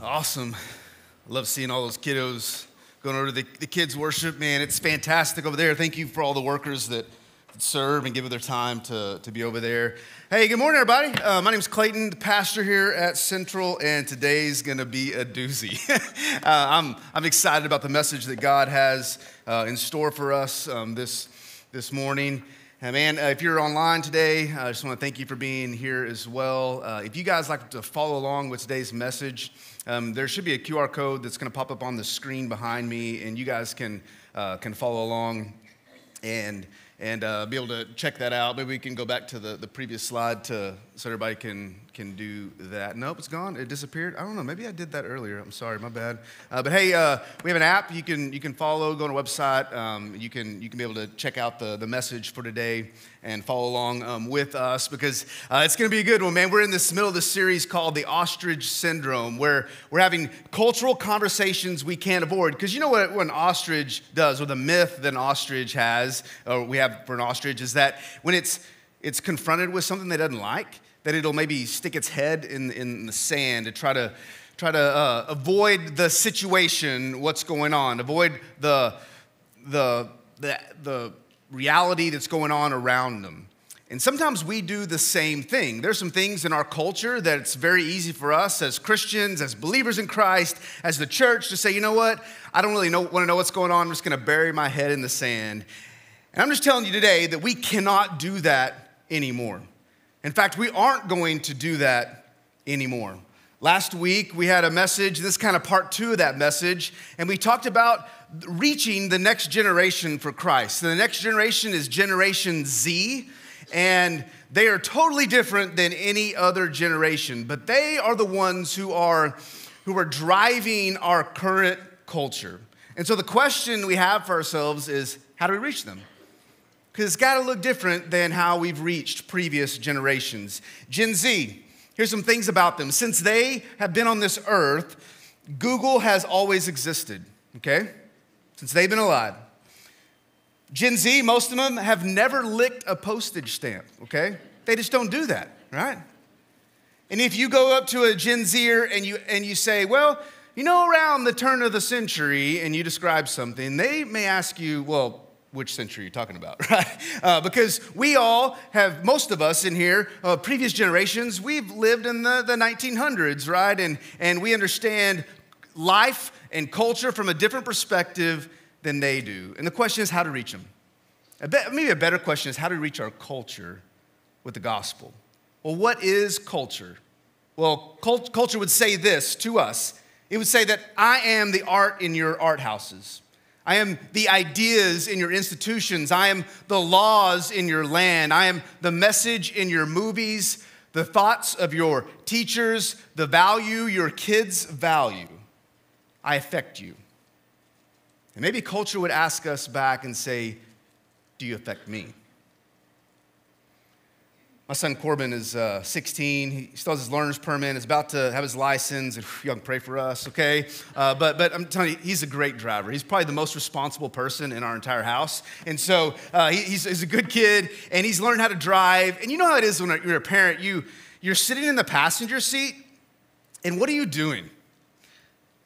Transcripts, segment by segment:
Awesome. Love seeing all those kiddos going over to the, the kids' worship. Man, it's fantastic over there. Thank you for all the workers that serve and give of their time to, to be over there. Hey, good morning, everybody. Uh, my name is Clayton, the pastor here at Central, and today's going to be a doozy. uh, I'm, I'm excited about the message that God has uh, in store for us um, this, this morning. And man, uh, if you're online today, I just want to thank you for being here as well. Uh, if you guys like to follow along with today's message, um, there should be a QR code that's going to pop up on the screen behind me, and you guys can uh, can follow along and and uh, be able to check that out. Maybe we can go back to the, the previous slide to so everybody can can do that. Nope, it's gone. It disappeared. I don't know. Maybe I did that earlier. I'm sorry, my bad. Uh, but hey, uh, we have an app you can you can follow. Go on a website. Um, you can you can be able to check out the the message for today and follow along um, with us because uh, it's going to be a good one, man. We're in this middle of the series called the ostrich syndrome, where we're having cultural conversations we can't avoid. Because you know what, what an ostrich does, or the myth that an ostrich has, or we have for an ostrich, is that when it's it's confronted with something they doesn't like, that it'll maybe stick its head in, in the sand to try to try to uh, avoid the situation, what's going on, avoid the, the, the, the reality that's going on around them. And sometimes we do the same thing. There's some things in our culture that it's very easy for us as Christians, as believers in Christ, as the church to say, you know what? I don't really know, want to know what's going on. I'm just going to bury my head in the sand. And I'm just telling you today that we cannot do that anymore. In fact, we aren't going to do that anymore. Last week, we had a message, this kind of part two of that message, and we talked about reaching the next generation for Christ. the next generation is Generation Z, and they are totally different than any other generation, but they are the ones who are, who are driving our current culture. And so the question we have for ourselves is how do we reach them? Because it's got to look different than how we've reached previous generations. Gen Z, here's some things about them. Since they have been on this earth, Google has always existed, okay? Since they've been alive. Gen Z, most of them have never licked a postage stamp, okay? They just don't do that, right? And if you go up to a Gen Zer and you, and you say, well, you know, around the turn of the century, and you describe something, they may ask you, well, which century you're talking about, right? Uh, because we all have, most of us in here, uh, previous generations, we've lived in the, the 1900s, right? And, and we understand life and culture from a different perspective than they do. And the question is how to reach them. maybe a better question is how to reach our culture with the gospel. Well, what is culture? Well, cult- culture would say this to us it would say that I am the art in your art houses. I am the ideas in your institutions. I am the laws in your land. I am the message in your movies, the thoughts of your teachers, the value your kids value. I affect you. And maybe culture would ask us back and say, Do you affect me? My son Corbin is uh, 16. He still has his learner's permit. He's about to have his license. Y'all can pray for us, okay? Uh, but, but I'm telling you, he's a great driver. He's probably the most responsible person in our entire house. And so uh, he, he's, he's, a good kid, and he's learned how to drive. And you know how it is when you're a parent. You, you're sitting in the passenger seat, and what are you doing?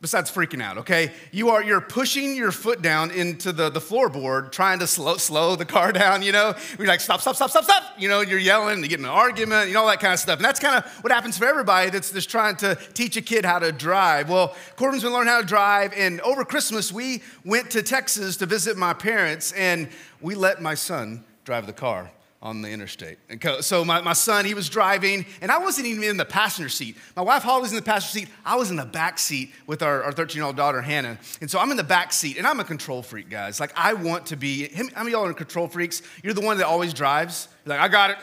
Besides freaking out, okay? You are you're pushing your foot down into the, the floorboard, trying to slow slow the car down, you know? You're like, stop, stop, stop, stop, stop. You know, you're yelling, you get in an argument, you know, all that kind of stuff. And that's kind of what happens for everybody that's just trying to teach a kid how to drive. Well, Corbin's been learning how to drive, and over Christmas, we went to Texas to visit my parents, and we let my son drive the car on the interstate. And so my, my son, he was driving, and I wasn't even in the passenger seat. My wife Holly was in the passenger seat. I was in the back seat with our our 13 year old daughter, Hannah. And so I'm in the back seat, and I'm a control freak, guys. Like, I want to be, how many of y'all are control freaks? You're the one that always drives. You're like, I got it.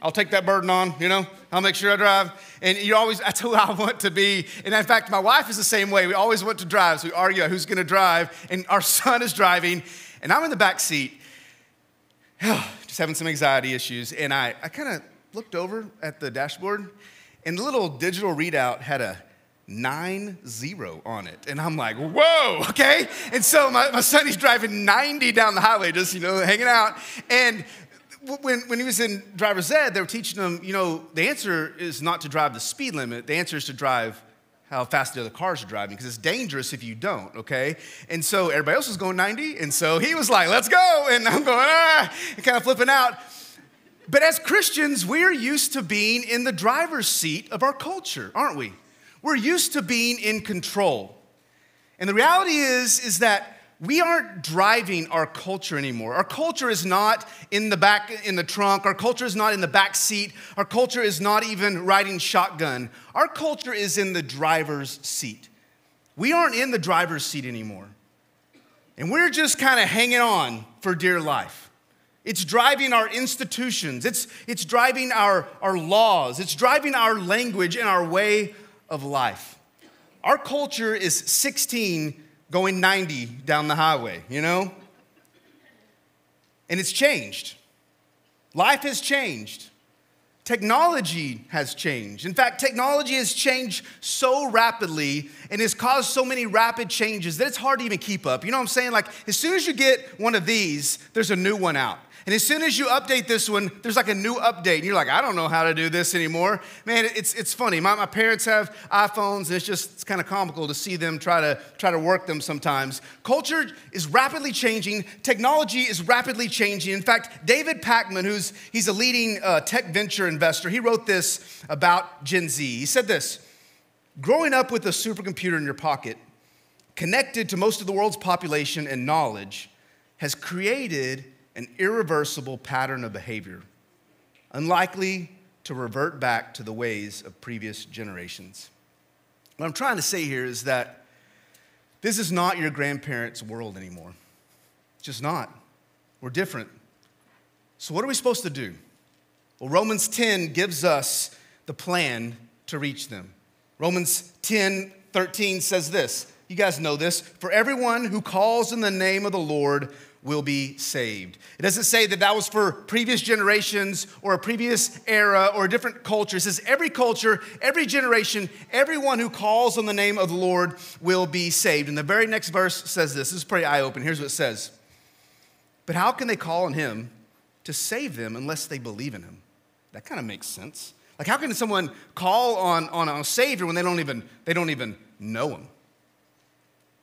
I'll take that burden on, you know, I'll make sure I drive. And you always, that's who I want to be. And in fact, my wife is the same way. We always want to drive, so we argue who's gonna drive. And our son is driving, and I'm in the back seat. having some anxiety issues. And I, I kind of looked over at the dashboard, and the little digital readout had a nine zero on it. And I'm like, whoa, okay? And so my, my son, he's driving 90 down the highway, just, you know, hanging out. And when, when he was in driver's ed, they were teaching him, you know, the answer is not to drive the speed limit, the answer is to drive how fast the other cars are driving because it's dangerous if you don't, okay? And so everybody else was going 90, and so he was like, let's go. And I'm going, ah, and kind of flipping out. But as Christians, we're used to being in the driver's seat of our culture, aren't we? We're used to being in control. And the reality is, is that we aren't driving our culture anymore. Our culture is not in the back in the trunk. Our culture is not in the back seat. Our culture is not even riding shotgun. Our culture is in the driver's seat. We aren't in the driver's seat anymore. And we're just kind of hanging on for dear life. It's driving our institutions, it's, it's driving our, our laws, it's driving our language and our way of life. Our culture is 16 going 90 down the highway, you know? And it's changed. Life has changed. Technology has changed. In fact, technology has changed so rapidly and has caused so many rapid changes that it's hard to even keep up. You know what I'm saying? Like, as soon as you get one of these, there's a new one out. And as soon as you update this one, there's like a new update. And you're like, I don't know how to do this anymore. Man, it's, it's funny. My, my parents have iPhones, and it's just it's kind of comical to see them try to, try to work them sometimes. Culture is rapidly changing. Technology is rapidly changing. In fact, David Pakman, who's he's a leading uh, tech venture investor, he wrote this about Gen Z. He said this, growing up with a supercomputer in your pocket, connected to most of the world's population and knowledge, has created an irreversible pattern of behavior, unlikely to revert back to the ways of previous generations. What I'm trying to say here is that this is not your grandparents' world anymore. It's just not. We're different. So, what are we supposed to do? Well, Romans 10 gives us the plan to reach them. Romans 10 13 says this. You guys know this. For everyone who calls in the name of the Lord will be saved. It doesn't say that that was for previous generations or a previous era or a different culture. It says every culture, every generation, everyone who calls on the name of the Lord will be saved. And the very next verse says this. This is pretty eye opening. Here's what it says But how can they call on him to save them unless they believe in him? That kind of makes sense. Like, how can someone call on, on a Savior when they don't even, they don't even know him?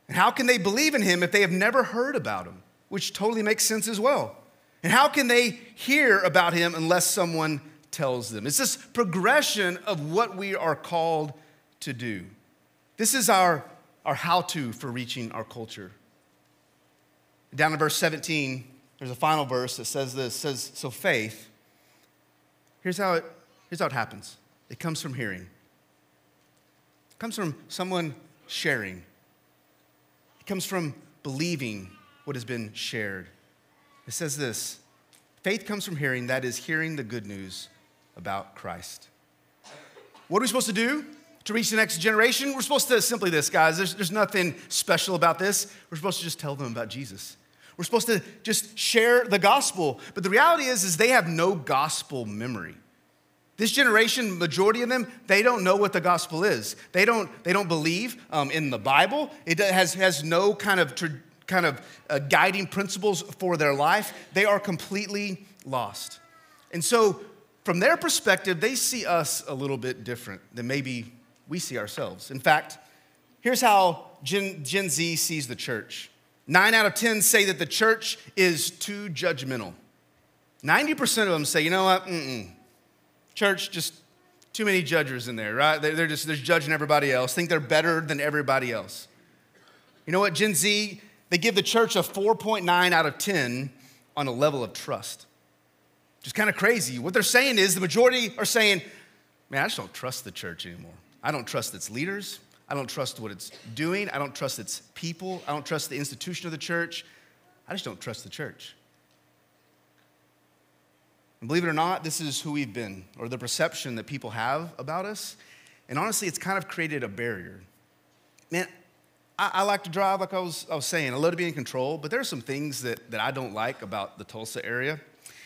And how can they believe in him if they have never heard about him? Which totally makes sense as well. And how can they hear about him unless someone tells them? It's this progression of what we are called to do. This is our, our how to for reaching our culture. Down in verse 17, there's a final verse that says this says, So faith, here's how it, here's how it happens it comes from hearing, it comes from someone sharing, it comes from believing what has been shared. It says this faith comes from hearing, that is, hearing the good news about Christ. What are we supposed to do to reach the next generation? We're supposed to simply this, guys. There's, there's nothing special about this. We're supposed to just tell them about Jesus. We're supposed to just share the gospel. But the reality is, is they have no gospel memory. This generation, majority of them, they don't know what the gospel is. They don't, they don't believe um, in the Bible. It has, has no kind of tra- kind of uh, guiding principles for their life, they are completely lost. And so, from their perspective, they see us a little bit different than maybe we see ourselves. In fact, here's how Gen, Gen Z sees the church nine out of 10 say that the church is too judgmental. 90% of them say, you know what, Mm-mm. church, just too many judges in there, right? They're just they're judging everybody else, think they're better than everybody else. You know what, Gen Z, they give the church a 4.9 out of 10 on a level of trust. Just kind of crazy. What they're saying is the majority are saying, man, I just don't trust the church anymore. I don't trust its leaders. I don't trust what it's doing. I don't trust its people. I don't trust the institution of the church. I just don't trust the church. And believe it or not, this is who we've been, or the perception that people have about us. And honestly, it's kind of created a barrier. Man, I, I, like to drive, like I was, I was saying. I love to be in control, but there are some things that, that I don't like about the Tulsa area.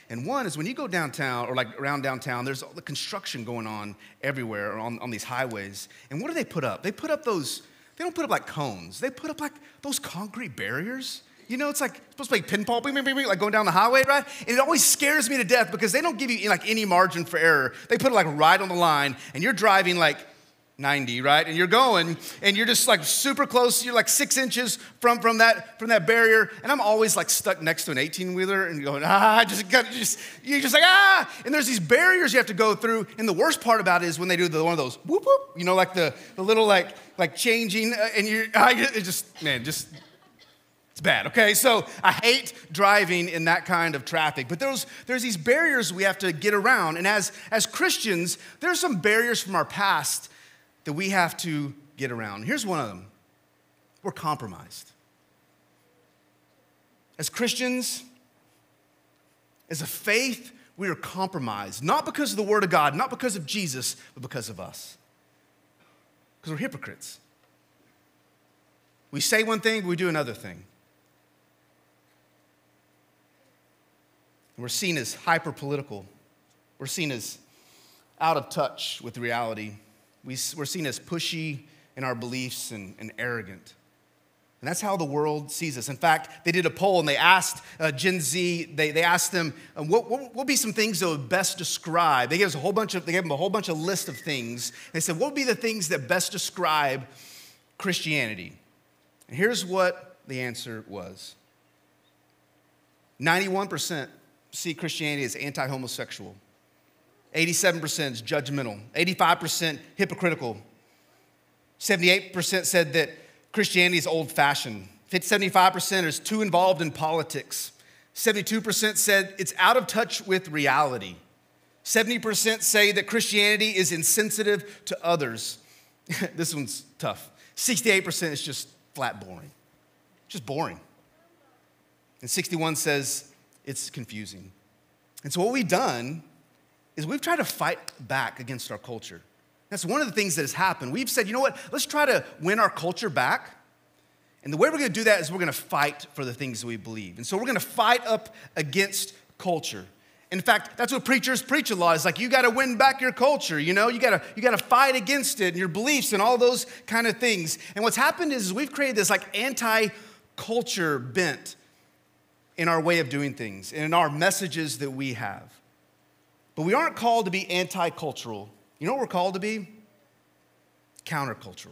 And one is when you go downtown or like around downtown, there's all the construction going on everywhere on, on these highways. And what do they put up? They put up those, they don't put up like cones, they put up like those concrete barriers. You know, it's like supposed to play pinball, bing, bing, bing, like going down the highway, right? And it always scares me to death because they don't give you like any margin for error. They put it like right on the line, and you're driving like 90, right? And you're going and you're just like super close. You're like six inches from, from, that, from that barrier. And I'm always like stuck next to an 18 wheeler and going, ah, just, got just, you're just like, ah. And there's these barriers you have to go through. And the worst part about it is when they do the, one of those whoop whoop, you know, like the, the little like, like changing. Uh, and you're, I, it just, man, just, it's bad, okay? So I hate driving in that kind of traffic. But there's, there's these barriers we have to get around. And as, as Christians, there's some barriers from our past that we have to get around. Here's one of them we're compromised. As Christians, as a faith, we are compromised, not because of the Word of God, not because of Jesus, but because of us. Because we're hypocrites. We say one thing, but we do another thing. We're seen as hyper political. We're seen as out of touch with reality we, are seen as pushy in our beliefs and, and, arrogant. And that's how the world sees us. In fact, they did a poll and they asked uh, Gen Z, they, they asked them, uh, what, what, would be some things that would best describe? They gave us a whole bunch of, they gave them a whole bunch of list of things. They said, what would be the things that best describe Christianity? And here's what the answer was 91% see Christianity as anti homosexual. 87% is judgmental, 85% hypocritical, 78% said that Christianity is old fashioned, 75% is too involved in politics, 72% said it's out of touch with reality, 70% say that Christianity is insensitive to others. this one's tough. 68% is just flat boring, just boring. And 61 says it's confusing. And so, what we've done is we've tried to fight back against our culture. That's one of the things that has happened. We've said, you know what, let's try to win our culture back. And the way we're gonna do that is we're gonna fight for the things we believe. And so we're gonna fight up against culture. In fact, that's what preachers preach a lot. It's like you got to win back your culture, you know? You got to you got to fight against it and your beliefs and all those kind of things. And what's happened is we've created this like anti-culture bent in our way of doing things and in our messages that we have. But we aren't called to be anti cultural. You know what we're called to be? Countercultural.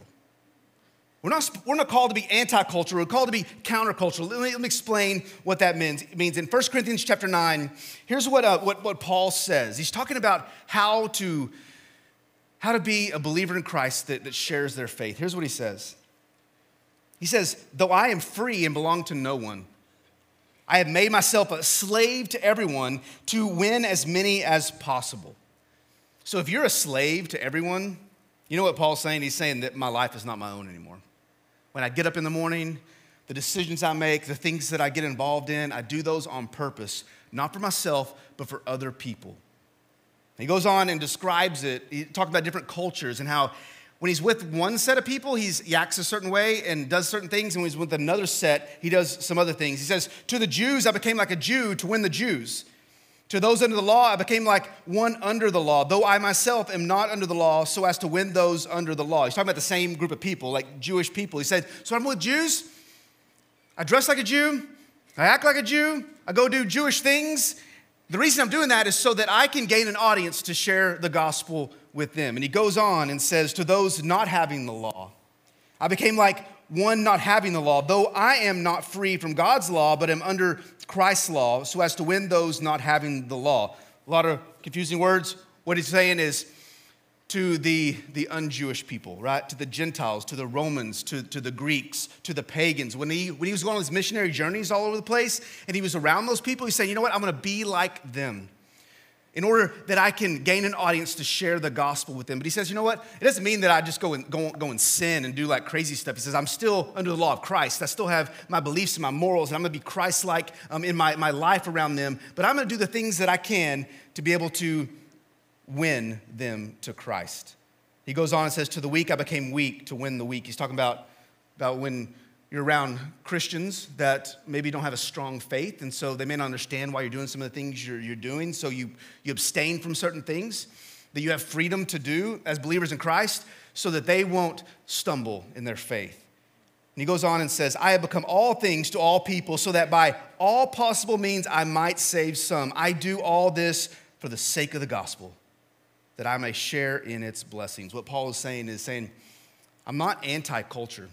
We're not, we're not called to be anti-cultural, we're called to be countercultural. Let me, let me explain what that means. It means in 1 Corinthians chapter 9, here's what, uh, what, what Paul says. He's talking about how to, how to be a believer in Christ that, that shares their faith. Here's what he says. He says, though I am free and belong to no one, I have made myself a slave to everyone to win as many as possible. So if you're a slave to everyone, you know what Paul's saying? He's saying that my life is not my own anymore. When I get up in the morning, the decisions I make, the things that I get involved in, I do those on purpose, not for myself, but for other people. He goes on and describes it. He talks about different cultures and how when he's with one set of people, he acts a certain way and does certain things. And when he's with another set, he does some other things. He says, To the Jews, I became like a Jew to win the Jews. To those under the law, I became like one under the law, though I myself am not under the law, so as to win those under the law. He's talking about the same group of people, like Jewish people. He said, So I'm with Jews. I dress like a Jew. I act like a Jew. I go do Jewish things. The reason I'm doing that is so that I can gain an audience to share the gospel with them. And he goes on and says, To those not having the law, I became like one not having the law, though I am not free from God's law, but am under Christ's law, so as to win those not having the law. A lot of confusing words. What he's saying is, to the, the un-Jewish people, right? To the Gentiles, to the Romans, to, to the Greeks, to the pagans. When he, when he was going on his missionary journeys all over the place and he was around those people, he said, you know what? I'm going to be like them in order that I can gain an audience to share the gospel with them. But he says, you know what? It doesn't mean that I just go and, go, go and sin and do like crazy stuff. He says, I'm still under the law of Christ. I still have my beliefs and my morals, and I'm gonna be Christ like um, in my, my life around them. But I'm gonna do the things that I can to be able to win them to Christ. He goes on and says, To the weak, I became weak to win the weak. He's talking about, about when you're around Christians that maybe don't have a strong faith, and so they may not understand why you're doing some of the things you're, you're doing. So you, you abstain from certain things that you have freedom to do as believers in Christ so that they won't stumble in their faith. And he goes on and says, I have become all things to all people so that by all possible means I might save some. I do all this for the sake of the gospel that I may share in its blessings. What Paul is saying is saying, I'm not anti culture.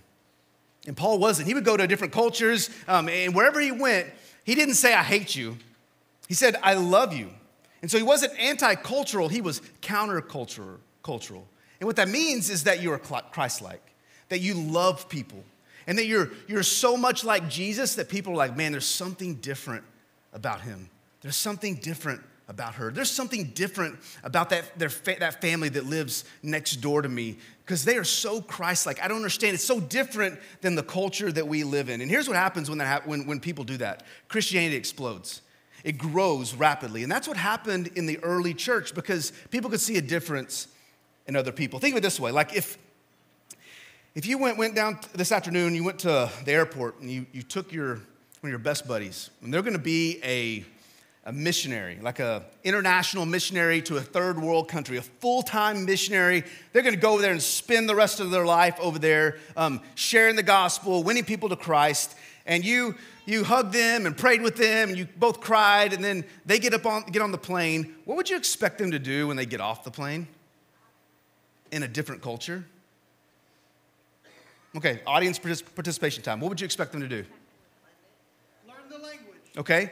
And Paul wasn't. He would go to different cultures, um, and wherever he went, he didn't say, I hate you. He said, I love you. And so he wasn't anti cultural, he was countercultural. Cultural. And what that means is that you are Christ like, that you love people, and that you're, you're so much like Jesus that people are like, man, there's something different about him. There's something different about her. There's something different about that, their fa- that family that lives next door to me because they are so Christ like. I don't understand. It's so different than the culture that we live in. And here's what happens when, that ha- when, when people do that Christianity explodes, it grows rapidly. And that's what happened in the early church because people could see a difference in other people. Think of it this way like if, if you went, went down this afternoon, you went to the airport and you, you took your, one of your best buddies, and they're gonna be a a missionary, like a international missionary to a third world country, a full-time missionary. They're going to go over there and spend the rest of their life over there, um, sharing the gospel, winning people to Christ. And you you hugged them and prayed with them, and you both cried, and then they get up on get on the plane. What would you expect them to do when they get off the plane? In a different culture. Okay, audience participation time. What would you expect them to do? Learn the language. Okay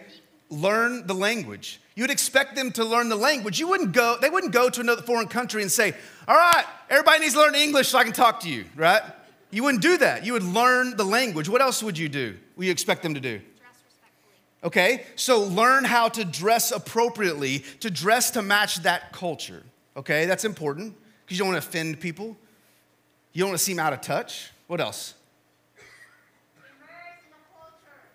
learn the language. You'd expect them to learn the language. You wouldn't go, they wouldn't go to another foreign country and say, All right, everybody needs to learn English so I can talk to you, right? You wouldn't do that. You would learn the language. What else would you do? Would you expect them to do? Okay, so learn how to dress appropriately, to dress to match that culture. Okay, that's important because you don't want to offend people. You don't want to seem out of touch. What else?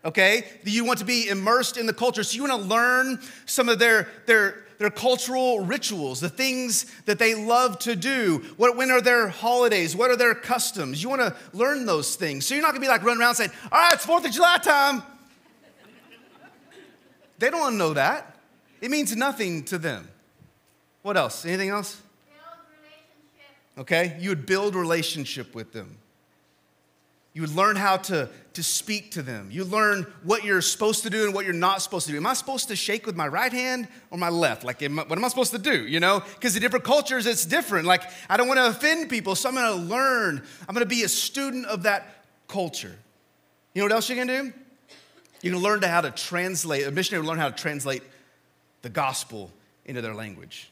Okay? You want to be immersed in the culture. So you want to learn some of their, their, their cultural rituals, the things that they love to do. What, when are their holidays? What are their customs? You want to learn those things. So you're not going to be like running around saying, all right, it's 4th of July time. they don't want to know that. It means nothing to them. What else? Anything else? Okay, you would build relationship with them. You learn how to, to speak to them. You learn what you're supposed to do and what you're not supposed to do. Am I supposed to shake with my right hand or my left? Like, am I, what am I supposed to do? You know, because in different cultures, it's different. Like, I don't want to offend people, so I'm going to learn. I'm going to be a student of that culture. You know what else you're going to do? You can learn to how to translate. A missionary will learn how to translate the gospel into their language.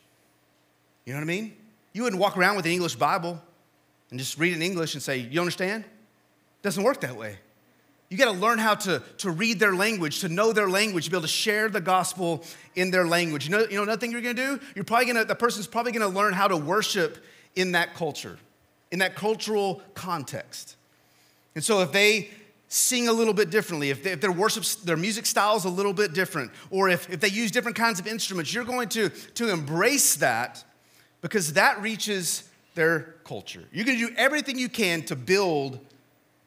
You know what I mean? You wouldn't walk around with an English Bible and just read in English and say, You understand? Doesn't work that way. You got to learn how to, to read their language, to know their language, to be able to share the gospel in their language. You know, you know another thing you're going to do? You're probably going to, the person's probably going to learn how to worship in that culture, in that cultural context. And so if they sing a little bit differently, if, they, if their worship, their music style is a little bit different, or if, if they use different kinds of instruments, you're going to, to embrace that because that reaches their culture. You're going to do everything you can to build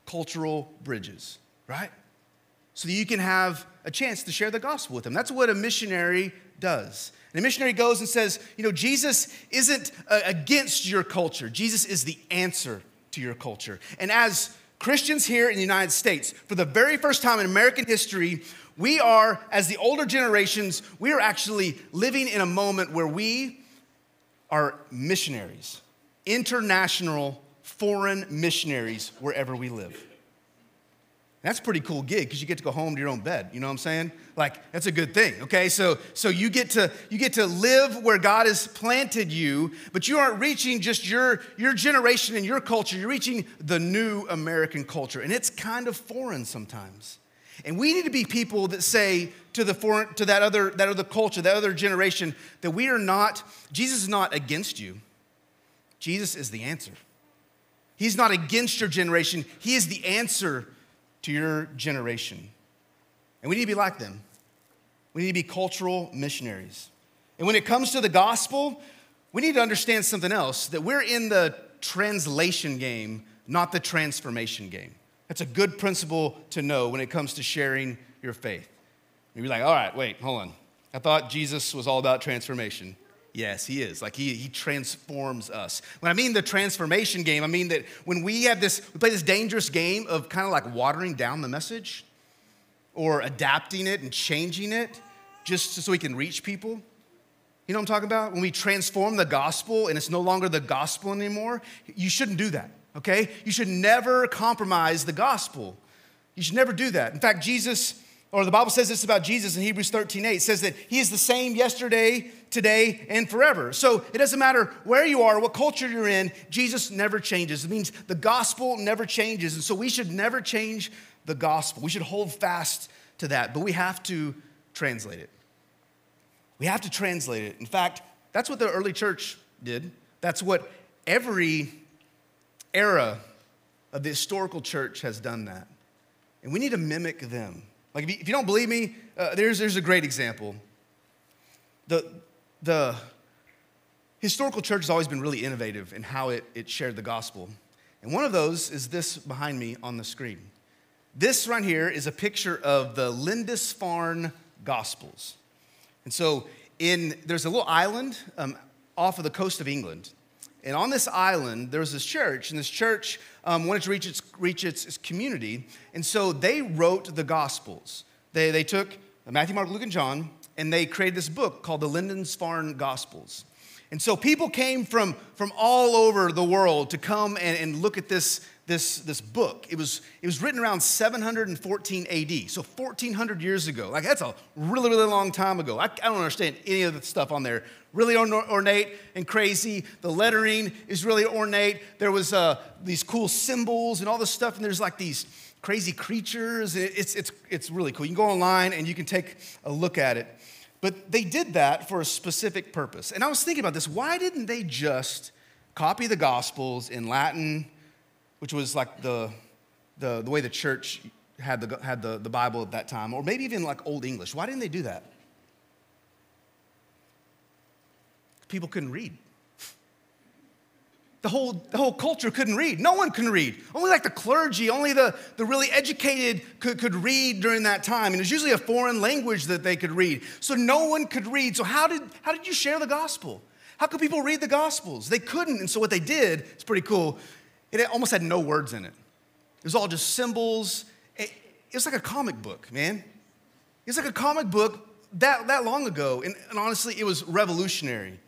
cultural bridges, right? So that you can have a chance to share the gospel with them. That's what a missionary does. And a missionary goes and says, you know, Jesus isn't uh, against your culture, Jesus is the answer to your culture. And as Christians here in the United States, for the very first time in American history, we are, as the older generations, we are actually living in a moment where we are missionaries, international foreign missionaries wherever we live. That's a pretty cool gig because you get to go home to your own bed. You know what I'm saying? Like that's a good thing. Okay, so so you get to you get to live where God has planted you, but you aren't reaching just your your generation and your culture. You're reaching the new American culture, and it's kind of foreign sometimes. And we need to be people that say to the foreign to that other that other culture, that other generation, that we are not. Jesus is not against you. Jesus is the answer. He's not against your generation, He is the answer to your generation. And we need to be like them. We need to be cultural missionaries. And when it comes to the gospel, we need to understand something else that we're in the translation game, not the transformation game. That's a good principle to know when it comes to sharing your faith. You'd be like, all right, wait, hold on. I thought Jesus was all about transformation. Yes, he is. Like he, he transforms us. When I mean the transformation game, I mean that when we have this, we play this dangerous game of kind of like watering down the message or adapting it and changing it just so we can reach people. You know what I'm talking about? When we transform the gospel and it's no longer the gospel anymore, you shouldn't do that, okay? You should never compromise the gospel. You should never do that. In fact, Jesus, or the Bible says this about Jesus in Hebrews 13 8, says that he is the same yesterday, today, and forever. So it doesn't matter where you are, what culture you're in, Jesus never changes. It means the gospel never changes. And so we should never change the gospel. We should hold fast to that, but we have to translate it. We have to translate it. In fact, that's what the early church did. That's what every era of the historical church has done that. And we need to mimic them. Like, if you, if you don't believe me, uh, there's, there's a great example. The, the historical church has always been really innovative in how it, it shared the gospel. And one of those is this behind me on the screen. This right here is a picture of the Lindisfarne Gospels. And so in, there's a little island um, off of the coast of England. And on this island, there was this church, and this church um, wanted to reach, its, reach its, its, community. And so they wrote the Gospels. They, they took Matthew, Mark, Luke, and John, and they created this book called the Lindisfarne Gospels. And so people came from, from all over the world to come and, and look at this, this, this book. It was, it was written around 714 AD, so 1400 years ago. Like, that's a really, really long time ago. I, I don't understand any of the stuff on there. Really ornate and crazy. The lettering is really ornate. There was uh, these cool symbols and all this stuff, and there's like these crazy creatures. It's, it's, it's really cool. You can go online and you can take a look at it. But they did that for a specific purpose. And I was thinking about this. Why didn't they just copy the Gospels in Latin, which was like the, the, the way the church had, the, had the, the Bible at that time, or maybe even like Old English. Why didn't they do that? People couldn't read. The whole, the whole culture couldn't read. No one can read. Only like the clergy, only the, the really educated could, could read during that time. And it was usually a foreign language that they could read. So no one could read. So how did, how did you share the gospel? How could people read the gospels? They couldn't. And so what they did, it's pretty cool, it almost had no words in it. It was all just symbols. It, it was like a comic book, man. It was like a comic book that, that long ago. And, and honestly, it was revolutionary.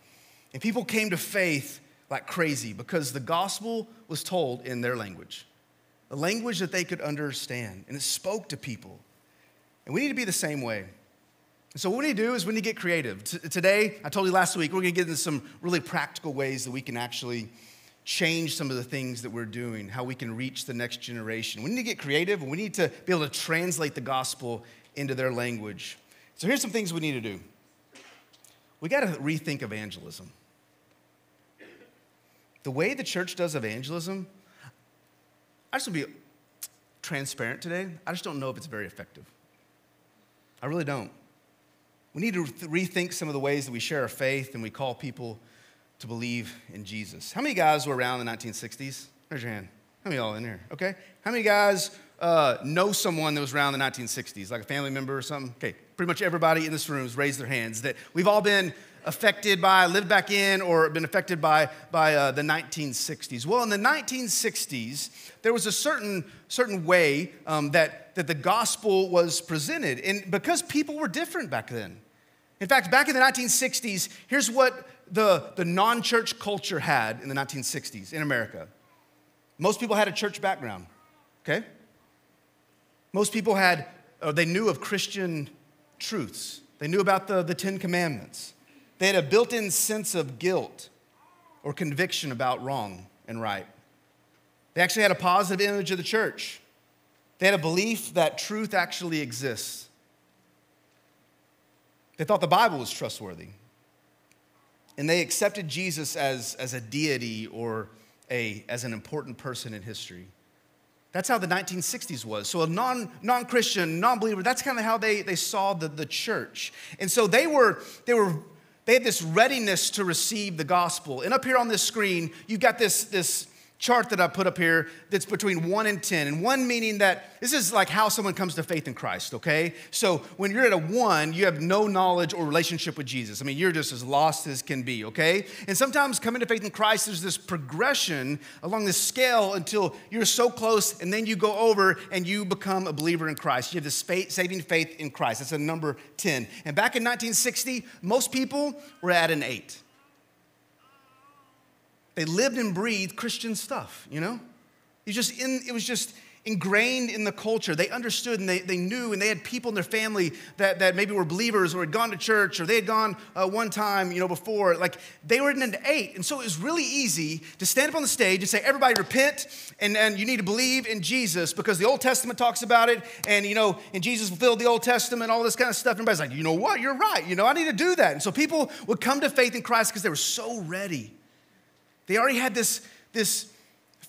And people came to faith like crazy because the gospel was told in their language, a language that they could understand, and it spoke to people. And we need to be the same way. So, what we need to do is we need to get creative. T- today, I told you last week, we're going to get into some really practical ways that we can actually change some of the things that we're doing, how we can reach the next generation. We need to get creative and we need to be able to translate the gospel into their language. So here's some things we need to do. We got to rethink evangelism. The way the church does evangelism, I just want to be transparent today. I just don't know if it's very effective. I really don't. We need to rethink some of the ways that we share our faith and we call people to believe in Jesus. How many guys were around in the 1960s? Raise your hand. How many y'all in here? Okay. How many guys uh, know someone that was around in the 1960s, like a family member or something? Okay. Pretty much everybody in this room has raised their hands that we've all been affected by, lived back in, or been affected by, by uh, the 1960s. Well, in the 1960s, there was a certain, certain way um, that, that the gospel was presented. And because people were different back then. In fact, back in the 1960s, here's what the, the non church culture had in the 1960s in America. Most people had a church background, okay? Most people had, or they knew of Christian truths. They knew about the, the Ten Commandments. They had a built in sense of guilt or conviction about wrong and right. They actually had a positive image of the church. They had a belief that truth actually exists. They thought the Bible was trustworthy and they accepted Jesus as, as a deity or a, as an important person in history. That's how the 1960s was. So a non, non-Christian, non-believer, that's kind of how they, they saw the, the church. And so they were, they were they had this readiness to receive the gospel. And up here on this screen, you've got this, this chart that I put up here that's between one and 10. And one meaning that this is like how someone comes to faith in Christ, okay? So when you're at a one, you have no knowledge or relationship with Jesus. I mean, you're just as lost as can be, okay? And sometimes coming to faith in Christ, there's this progression along this scale until you're so close, and then you go over and you become a believer in Christ. You have this faith, saving faith in Christ. That's a number 10. And back in 1960, most people were at an eight. They lived and breathed Christian stuff, you know? It, just in, it was just ingrained in the culture. They understood and they, they knew, and they had people in their family that, that maybe were believers or had gone to church or they had gone uh, one time, you know, before. Like they were in an eight. And so it was really easy to stand up on the stage and say, everybody repent and, and you need to believe in Jesus because the Old Testament talks about it. And, you know, and Jesus fulfilled the Old Testament, all this kind of stuff. And everybody's like, you know what? You're right. You know, I need to do that. And so people would come to faith in Christ because they were so ready. They already had this, this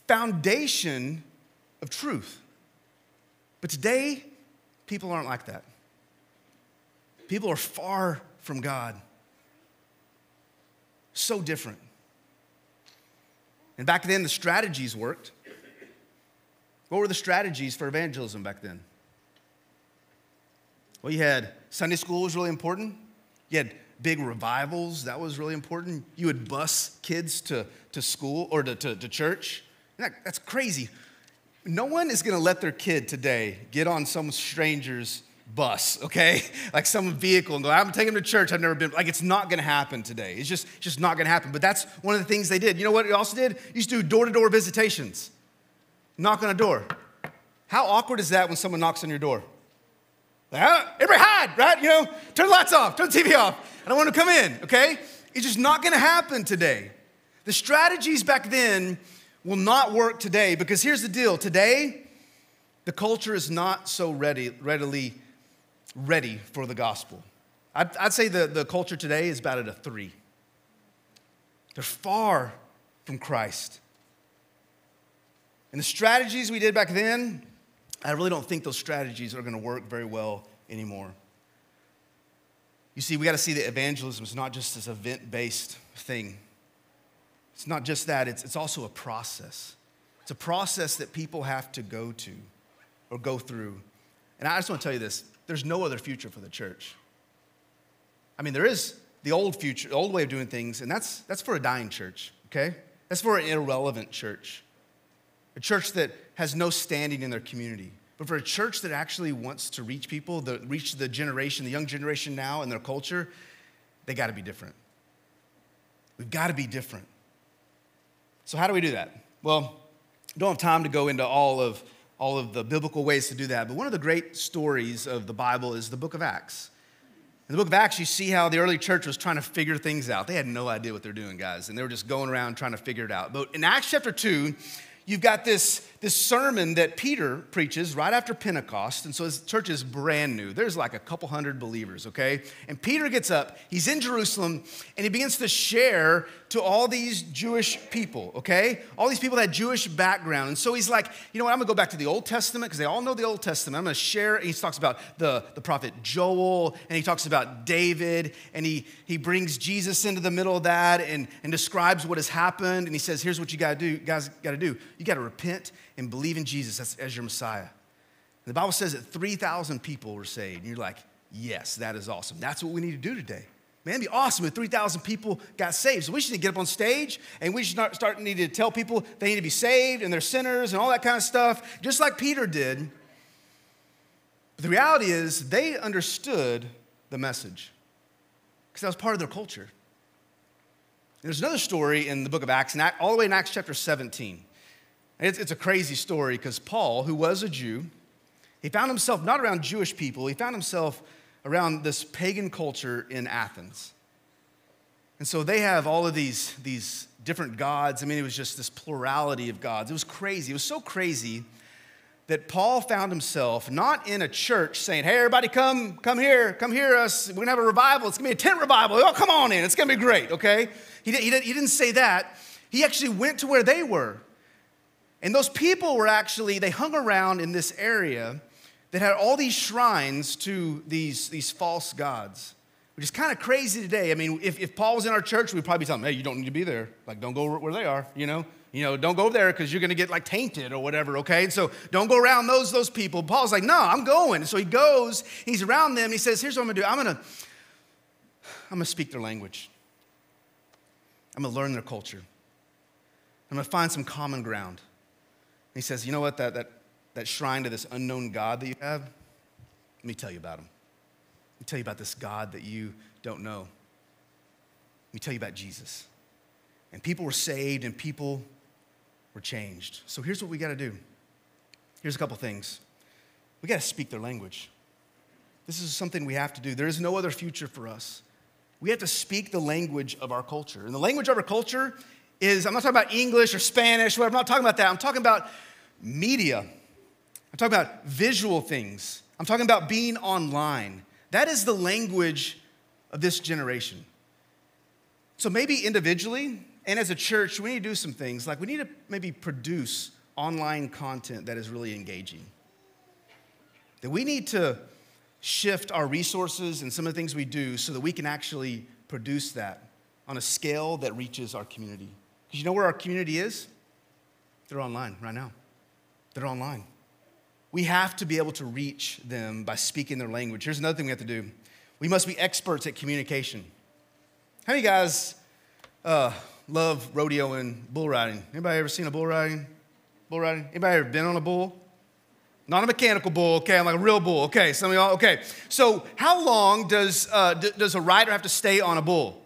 foundation of truth. But today, people aren't like that. People are far from God. So different. And back then, the strategies worked. What were the strategies for evangelism back then? Well, you had Sunday school was really important. You had big revivals, that was really important. You would bus kids to, to school or to, to, to church. That, that's crazy. No one is gonna let their kid today get on some stranger's bus, okay? Like some vehicle and go, I'm taking them to church. I've never been. Like, it's not gonna happen today. It's just, just not gonna happen. But that's one of the things they did. You know what you also did? You used to do door to door visitations, knock on a door. How awkward is that when someone knocks on your door? Everybody hide, right? You know, turn the lights off, turn the TV off. I don't want to come in, okay? It's just not going to happen today. The strategies back then will not work today because here's the deal today, the culture is not so ready, readily ready for the gospel. I'd, I'd say the, the culture today is about at a three. They're far from Christ. And the strategies we did back then, I really don't think those strategies are going to work very well anymore. You see, we got to see that evangelism is not just this event based thing. It's not just that, it's, it's also a process. It's a process that people have to go to or go through. And I just want to tell you this there's no other future for the church. I mean, there is the old future, the old way of doing things, and that's, that's for a dying church, okay? That's for an irrelevant church, a church that has no standing in their community. But for a church that actually wants to reach people, the, reach the generation, the young generation now and their culture, they got to be different. We've got to be different. So, how do we do that? Well, don't have time to go into all of, all of the biblical ways to do that, but one of the great stories of the Bible is the book of Acts. In the book of Acts, you see how the early church was trying to figure things out. They had no idea what they're doing, guys, and they were just going around trying to figure it out. But in Acts chapter 2, you've got this, this sermon that Peter preaches right after Pentecost. And so his church is brand new. There's like a couple hundred believers, okay? And Peter gets up, he's in Jerusalem, and he begins to share to all these Jewish people, okay? All these people that had Jewish background. And so he's like, you know what, I'm gonna go back to the Old Testament because they all know the Old Testament. I'm gonna share, and he talks about the, the prophet Joel, and he talks about David, and he, he brings Jesus into the middle of that and, and describes what has happened. And he says, here's what you gotta do, guys gotta do. You gotta repent and believe in Jesus as, as your Messiah. And the Bible says that 3,000 people were saved. And you're like, yes, that is awesome. That's what we need to do today. Man, it'd be awesome if 3,000 people got saved. So we should get up on stage and we should start, needing to tell people they need to be saved and they're sinners and all that kind of stuff, just like Peter did. But the reality is, they understood the message because that was part of their culture. There's another story in the book of Acts, all the way in Acts chapter 17. It's, it's a crazy story because Paul, who was a Jew, he found himself not around Jewish people, he found himself around this pagan culture in Athens. And so they have all of these, these different gods. I mean, it was just this plurality of gods. It was crazy. It was so crazy that Paul found himself not in a church saying, Hey, everybody, come, come here, come hear us. We're gonna have a revival. It's gonna be a tent revival. Oh, come on in. It's gonna be great, okay? He, he, he didn't say that. He actually went to where they were. And those people were actually, they hung around in this area that had all these shrines to these, these false gods. which is kind of crazy today. I mean, if, if Paul was in our church, we'd probably tell him, hey, you don't need to be there. Like, don't go where they are, you know? You know, don't go there because you're going to get like tainted or whatever, okay? And so don't go around those, those people. Paul's like, no, I'm going. so he goes, he's around them, he says, here's what I'm going to do. I'm going to, I'm going to speak their language. I'm going to learn their culture. I'm going to find some common ground. He says, you know what, that, that, that shrine to this unknown God that you have, let me tell you about him. Let me tell you about this God that you don't know. Let me tell you about Jesus. And people were saved and people were changed. So here's what we got to do. Here's a couple things. We got to speak their language. This is something we have to do. There is no other future for us. We have to speak the language of our culture. And the language of our culture is, I'm not talking about English or Spanish, whatever. I'm not talking about that. I'm talking about media. I'm talking about visual things. I'm talking about being online. That is the language of this generation. So maybe individually, and as a church, we need to do some things. Like we need to maybe produce online content that is really engaging. That we need to shift our resources and some of the things we do so that we can actually produce that on a scale that reaches our community. Because you know where our community is? They're online right now. They're online. We have to be able to reach them by speaking their language. Here's another thing we have to do we must be experts at communication. How many guys uh, love rodeo and bull riding. Anybody ever seen a bull riding? Bull riding? Anybody ever been on a bull? Not a mechanical bull, okay? I'm like a real bull, okay? Some of y'all, okay. So, how long does, uh, d- does a rider have to stay on a bull?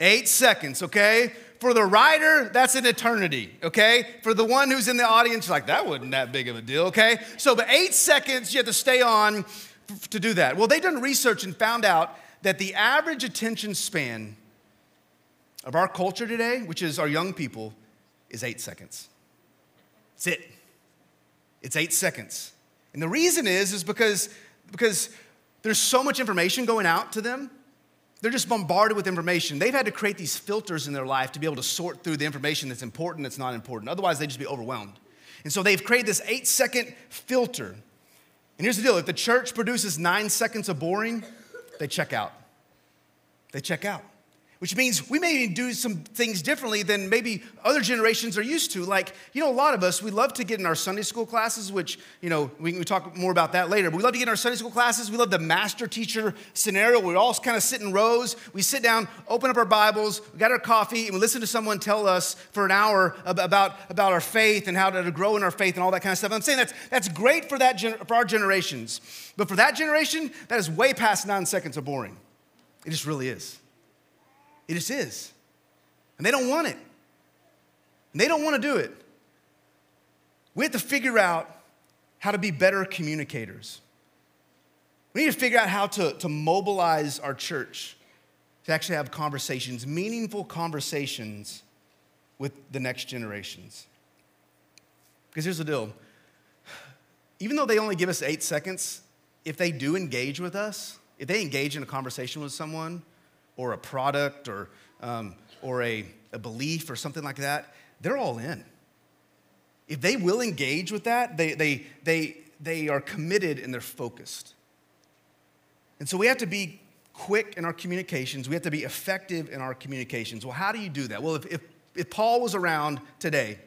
Eight seconds, okay? For the rider, that's an eternity, okay? For the one who's in the audience, like, that wasn't that big of a deal, okay? So, but eight seconds you have to stay on f- to do that. Well, they've done research and found out that the average attention span of our culture today, which is our young people, is eight seconds. That's it. It's eight seconds. And the reason is, is because, because there's so much information going out to them. They're just bombarded with information. They've had to create these filters in their life to be able to sort through the information that's important, that's not important. Otherwise, they'd just be overwhelmed. And so they've created this eight second filter. And here's the deal if the church produces nine seconds of boring, they check out. They check out which means we may do some things differently than maybe other generations are used to. Like, you know, a lot of us, we love to get in our Sunday school classes, which, you know, we can talk more about that later. But we love to get in our Sunday school classes. We love the master teacher scenario we all kind of sit in rows. We sit down, open up our Bibles, we got our coffee, and we listen to someone tell us for an hour about, about our faith and how to grow in our faith and all that kind of stuff. I'm saying that's, that's great for, that, for our generations. But for that generation, that is way past nine seconds of boring. It just really is. It just is. And they don't want it. And they don't want to do it. We have to figure out how to be better communicators. We need to figure out how to, to mobilize our church to actually have conversations, meaningful conversations with the next generations. Because here's the deal even though they only give us eight seconds, if they do engage with us, if they engage in a conversation with someone, or a product or, um, or a, a belief or something like that, they're all in. If they will engage with that, they, they, they, they are committed and they're focused. And so we have to be quick in our communications. We have to be effective in our communications. Well, how do you do that? Well, if, if, if Paul was around today,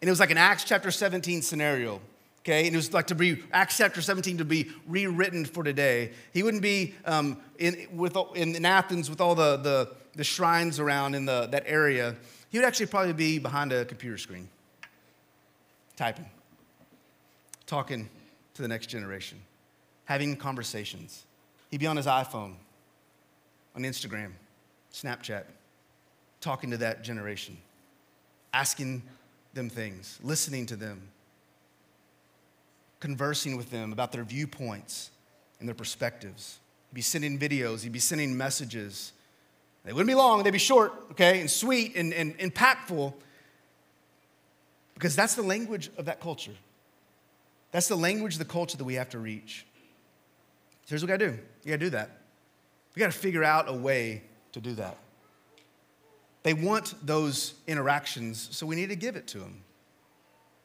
and it was like an Acts chapter 17 scenario, okay? And it was like to be, Acts chapter 17 to be rewritten for today. He wouldn't be um, in, with, in, Athens with all the, the, the shrines around in the, that area. He would actually probably be behind a computer screen, typing, talking to the next generation, having conversations. He'd be on his iPhone, on Instagram, Snapchat, talking to that generation, asking them things, listening to them, conversing with them about their viewpoints and their perspectives. He'd be sending videos, he'd be sending messages. They wouldn't be long, they'd be short, okay, and sweet and, and impactful because that's the language of that culture. That's the language of the culture that we have to reach. So here's what we gotta do you gotta do that. We gotta figure out a way to do that. They want those interactions, so we need to give it to them.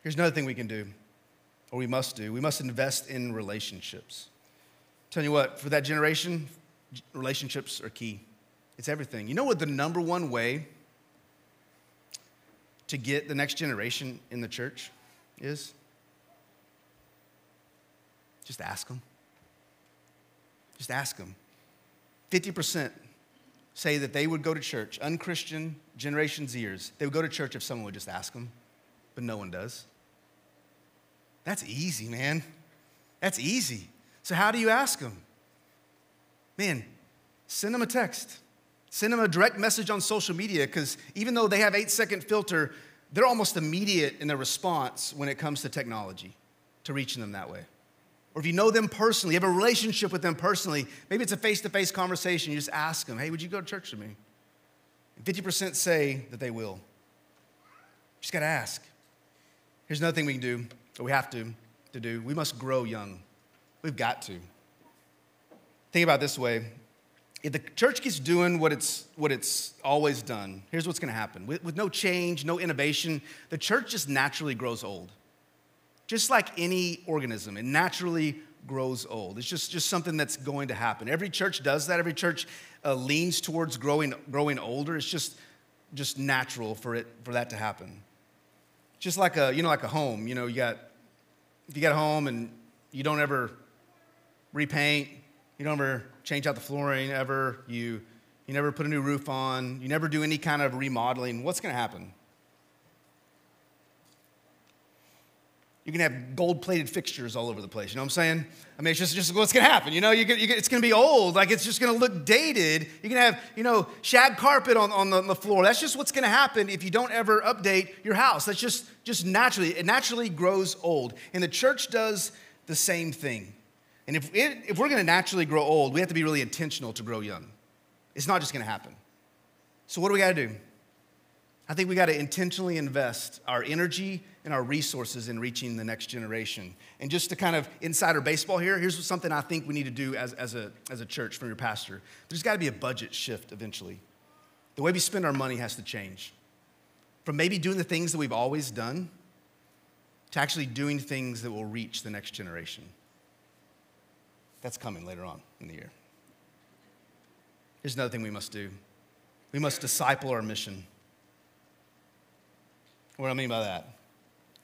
Here's another thing we can do or we must do. We must invest in relationships. Tell you what, for that generation, relationships are key. It's everything. You know what the number one way to get the next generation in the church is? Just ask them. Just ask them. 50% say that they would go to church, unchristian Generation Zers, they would go to church if someone would just ask them, but no one does. That's easy, man. That's easy. So, how do you ask them? Man, send them a text. Send them a direct message on social media because even though they have eight second filter, they're almost immediate in their response when it comes to technology to reaching them that way. Or if you know them personally, you have a relationship with them personally, maybe it's a face to face conversation, you just ask them, hey, would you go to church with me? And 50% say that they will. You just gotta ask. Here's another thing we can do, we have to, to do. We must grow young. We've got to. Think about this way. If the church keeps doing what it's, what it's always done, here's what's gonna happen. With, with no change, no innovation, the church just naturally grows old just like any organism, it naturally grows old. It's just, just something that's going to happen. Every church does that. Every church uh, leans towards growing, growing older. It's just, just natural for, it, for that to happen. Just like a, you know, like a home. You know, you got, if you got a home and you don't ever repaint, you don't ever change out the flooring ever, you, you never put a new roof on, you never do any kind of remodeling, what's going to happen? You can have gold plated fixtures all over the place. You know what I'm saying? I mean, it's just, just what's going to happen. You know, you you it's going to be old. Like, it's just going to look dated. You can have, you know, shag carpet on, on, the, on the floor. That's just what's going to happen if you don't ever update your house. That's just, just naturally, it naturally grows old. And the church does the same thing. And if, it, if we're going to naturally grow old, we have to be really intentional to grow young. It's not just going to happen. So, what do we got to do? I think we got to intentionally invest our energy and our resources in reaching the next generation. And just to kind of insider baseball here, here's something I think we need to do as, as, a, as a church from your pastor. There's got to be a budget shift eventually. The way we spend our money has to change. From maybe doing the things that we've always done to actually doing things that will reach the next generation. That's coming later on in the year. Here's another thing we must do we must disciple our mission. What do I mean by that?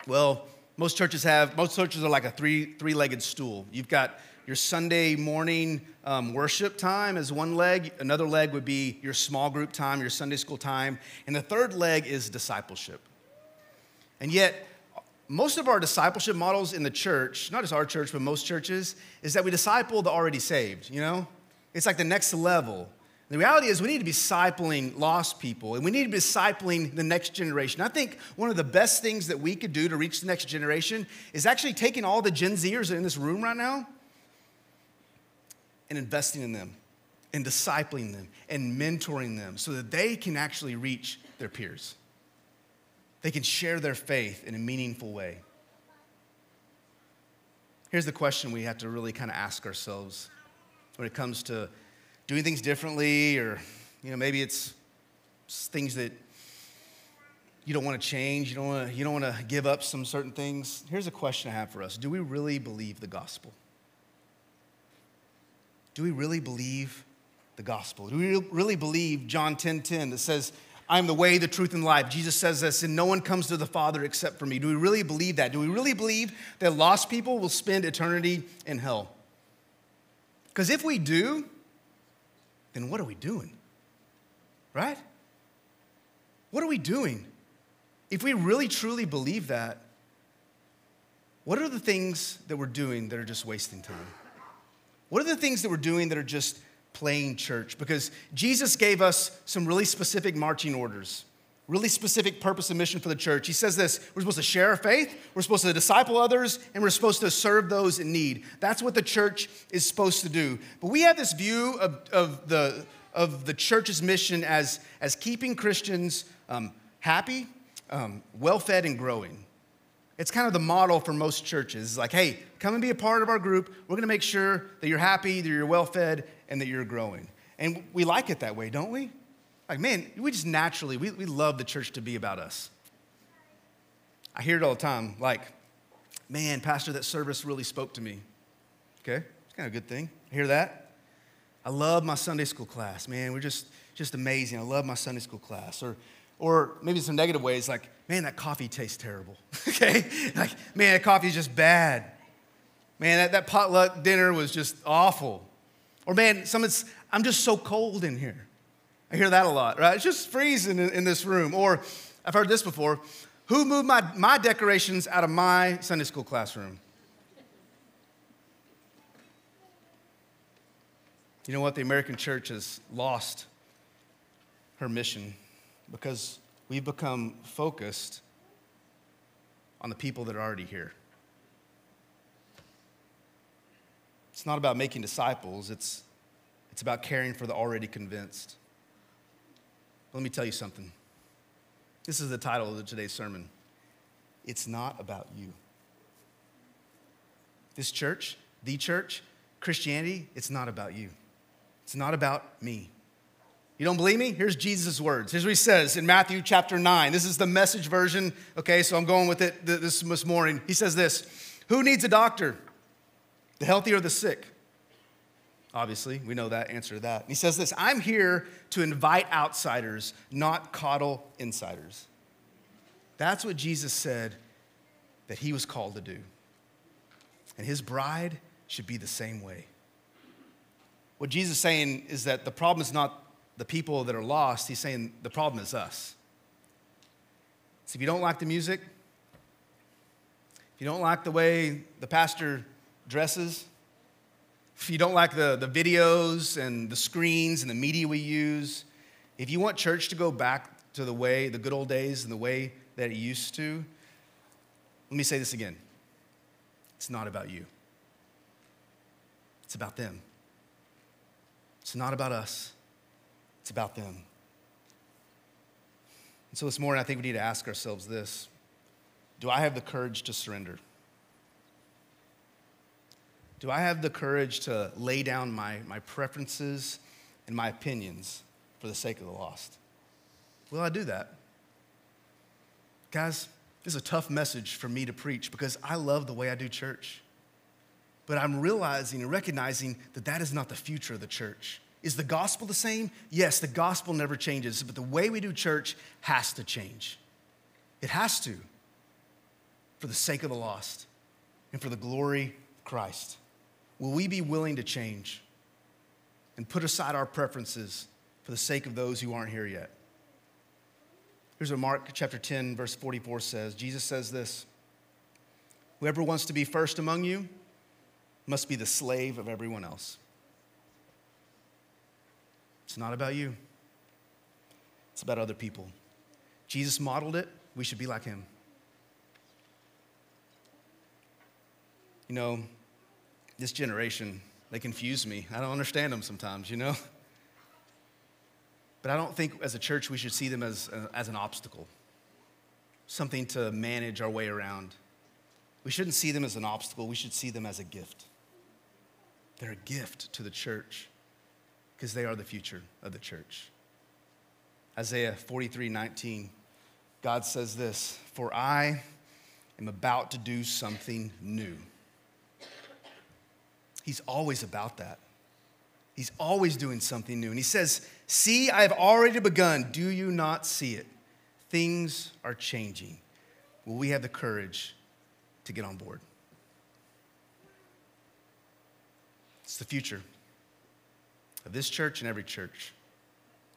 Well, most churches have, most churches are like a three, three-legged stool. You've got your Sunday morning um, worship time as one leg. Another leg would be your small group time, your Sunday school time. And the third leg is discipleship. And yet, most of our discipleship models in the church, not just our church, but most churches, is that we disciple the already saved, you know? It's like the next level. The reality is, we need to be discipling lost people and we need to be discipling the next generation. I think one of the best things that we could do to reach the next generation is actually taking all the Gen Zers in this room right now and investing in them and discipling them and mentoring them so that they can actually reach their peers. They can share their faith in a meaningful way. Here's the question we have to really kind of ask ourselves when it comes to doing things differently, or you know, maybe it's things that you don't want to change, you don't want to, you don't want to give up some certain things. Here's a question I have for us Do we really believe the gospel? Do we really believe the gospel? Do we really believe John 10 10 that says, I am the way, the truth, and life? Jesus says this, and no one comes to the Father except for me. Do we really believe that? Do we really believe that lost people will spend eternity in hell? Because if we do, then what are we doing? Right? What are we doing? If we really truly believe that, what are the things that we're doing that are just wasting time? What are the things that we're doing that are just playing church? Because Jesus gave us some really specific marching orders really specific purpose and mission for the church. He says this we're supposed to share our faith, we're supposed to disciple others, and we're supposed to serve those in need. That's what the church is supposed to do. But we have this view of, of, the, of the church's mission as, as keeping Christians um, happy, um, well fed, and growing. It's kind of the model for most churches. It's like, hey, come and be a part of our group. We're going to make sure that you're happy, that you're well fed, and that you're growing. And we like it that way, don't we? Like, man, we just naturally, we, we love the church to be about us. I hear it all the time, like, man, Pastor, that service really spoke to me. Okay, it's kind of a good thing. I hear that. I love my Sunday school class, man. We're just, just amazing. I love my Sunday school class. Or, or maybe some negative ways like, man, that coffee tastes terrible. okay? Like, man, that coffee is just bad. Man, that, that potluck dinner was just awful. Or, man, some it's, I'm just so cold in here. I hear that a lot, right? It's just freezing in, in this room. Or, I've heard this before who moved my, my decorations out of my Sunday school classroom? You know what? The American church has lost her mission because we've become focused on the people that are already here. It's not about making disciples, it's, it's about caring for the already convinced. Let me tell you something. This is the title of today's sermon. It's not about you. This church, the church, Christianity, it's not about you. It's not about me. You don't believe me? Here's Jesus' words. Here's what he says in Matthew chapter 9. This is the message version, okay? So I'm going with it this, morning. He says this Who needs a doctor? The healthy or the sick? Obviously, we know that answer to that. And he says this I'm here to invite outsiders, not coddle insiders. That's what Jesus said that he was called to do. And his bride should be the same way. What Jesus is saying is that the problem is not the people that are lost, he's saying the problem is us. So if you don't like the music, if you don't like the way the pastor dresses, if you don't like the, the videos and the screens and the media we use, if you want church to go back to the way, the good old days and the way that it used to, let me say this again. It's not about you, it's about them. It's not about us, it's about them. And so this morning, I think we need to ask ourselves this Do I have the courage to surrender? Do I have the courage to lay down my, my preferences and my opinions for the sake of the lost? Will I do that? Guys, this is a tough message for me to preach because I love the way I do church. But I'm realizing and recognizing that that is not the future of the church. Is the gospel the same? Yes, the gospel never changes, but the way we do church has to change. It has to for the sake of the lost and for the glory of Christ. Will we be willing to change and put aside our preferences for the sake of those who aren't here yet? Here's what Mark chapter 10, verse 44 says Jesus says this Whoever wants to be first among you must be the slave of everyone else. It's not about you, it's about other people. Jesus modeled it, we should be like him. You know, this generation, they confuse me. I don't understand them sometimes, you know? But I don't think as a church we should see them as, uh, as an obstacle, something to manage our way around. We shouldn't see them as an obstacle, we should see them as a gift. They're a gift to the church because they are the future of the church. Isaiah 43 19, God says this For I am about to do something new. He's always about that. He's always doing something new. And he says, See, I have already begun. Do you not see it? Things are changing. Will we have the courage to get on board? It's the future of this church and every church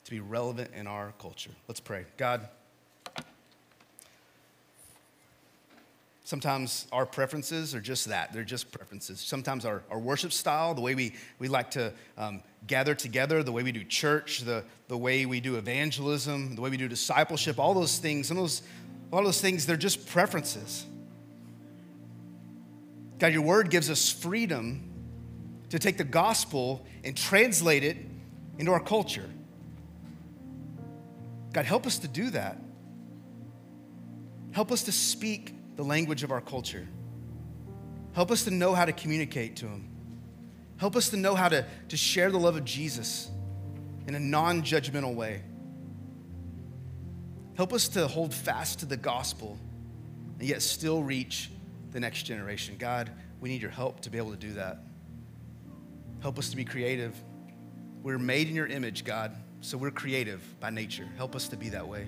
to be relevant in our culture. Let's pray. God, Sometimes our preferences are just that. They're just preferences. Sometimes our, our worship style, the way we, we like to um, gather together, the way we do church, the, the way we do evangelism, the way we do discipleship, all those things, some of those, a lot of those things, they're just preferences. God, your word gives us freedom to take the gospel and translate it into our culture. God, help us to do that. Help us to speak the language of our culture. Help us to know how to communicate to them. Help us to know how to, to share the love of Jesus in a non judgmental way. Help us to hold fast to the gospel and yet still reach the next generation. God, we need your help to be able to do that. Help us to be creative. We're made in your image, God, so we're creative by nature. Help us to be that way.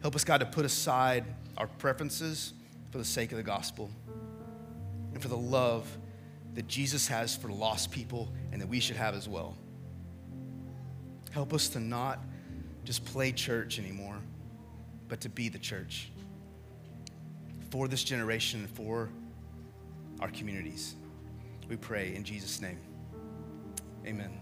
Help us, God, to put aside our preferences for the sake of the gospel and for the love that Jesus has for lost people and that we should have as well. Help us to not just play church anymore, but to be the church for this generation and for our communities. We pray in Jesus' name. Amen.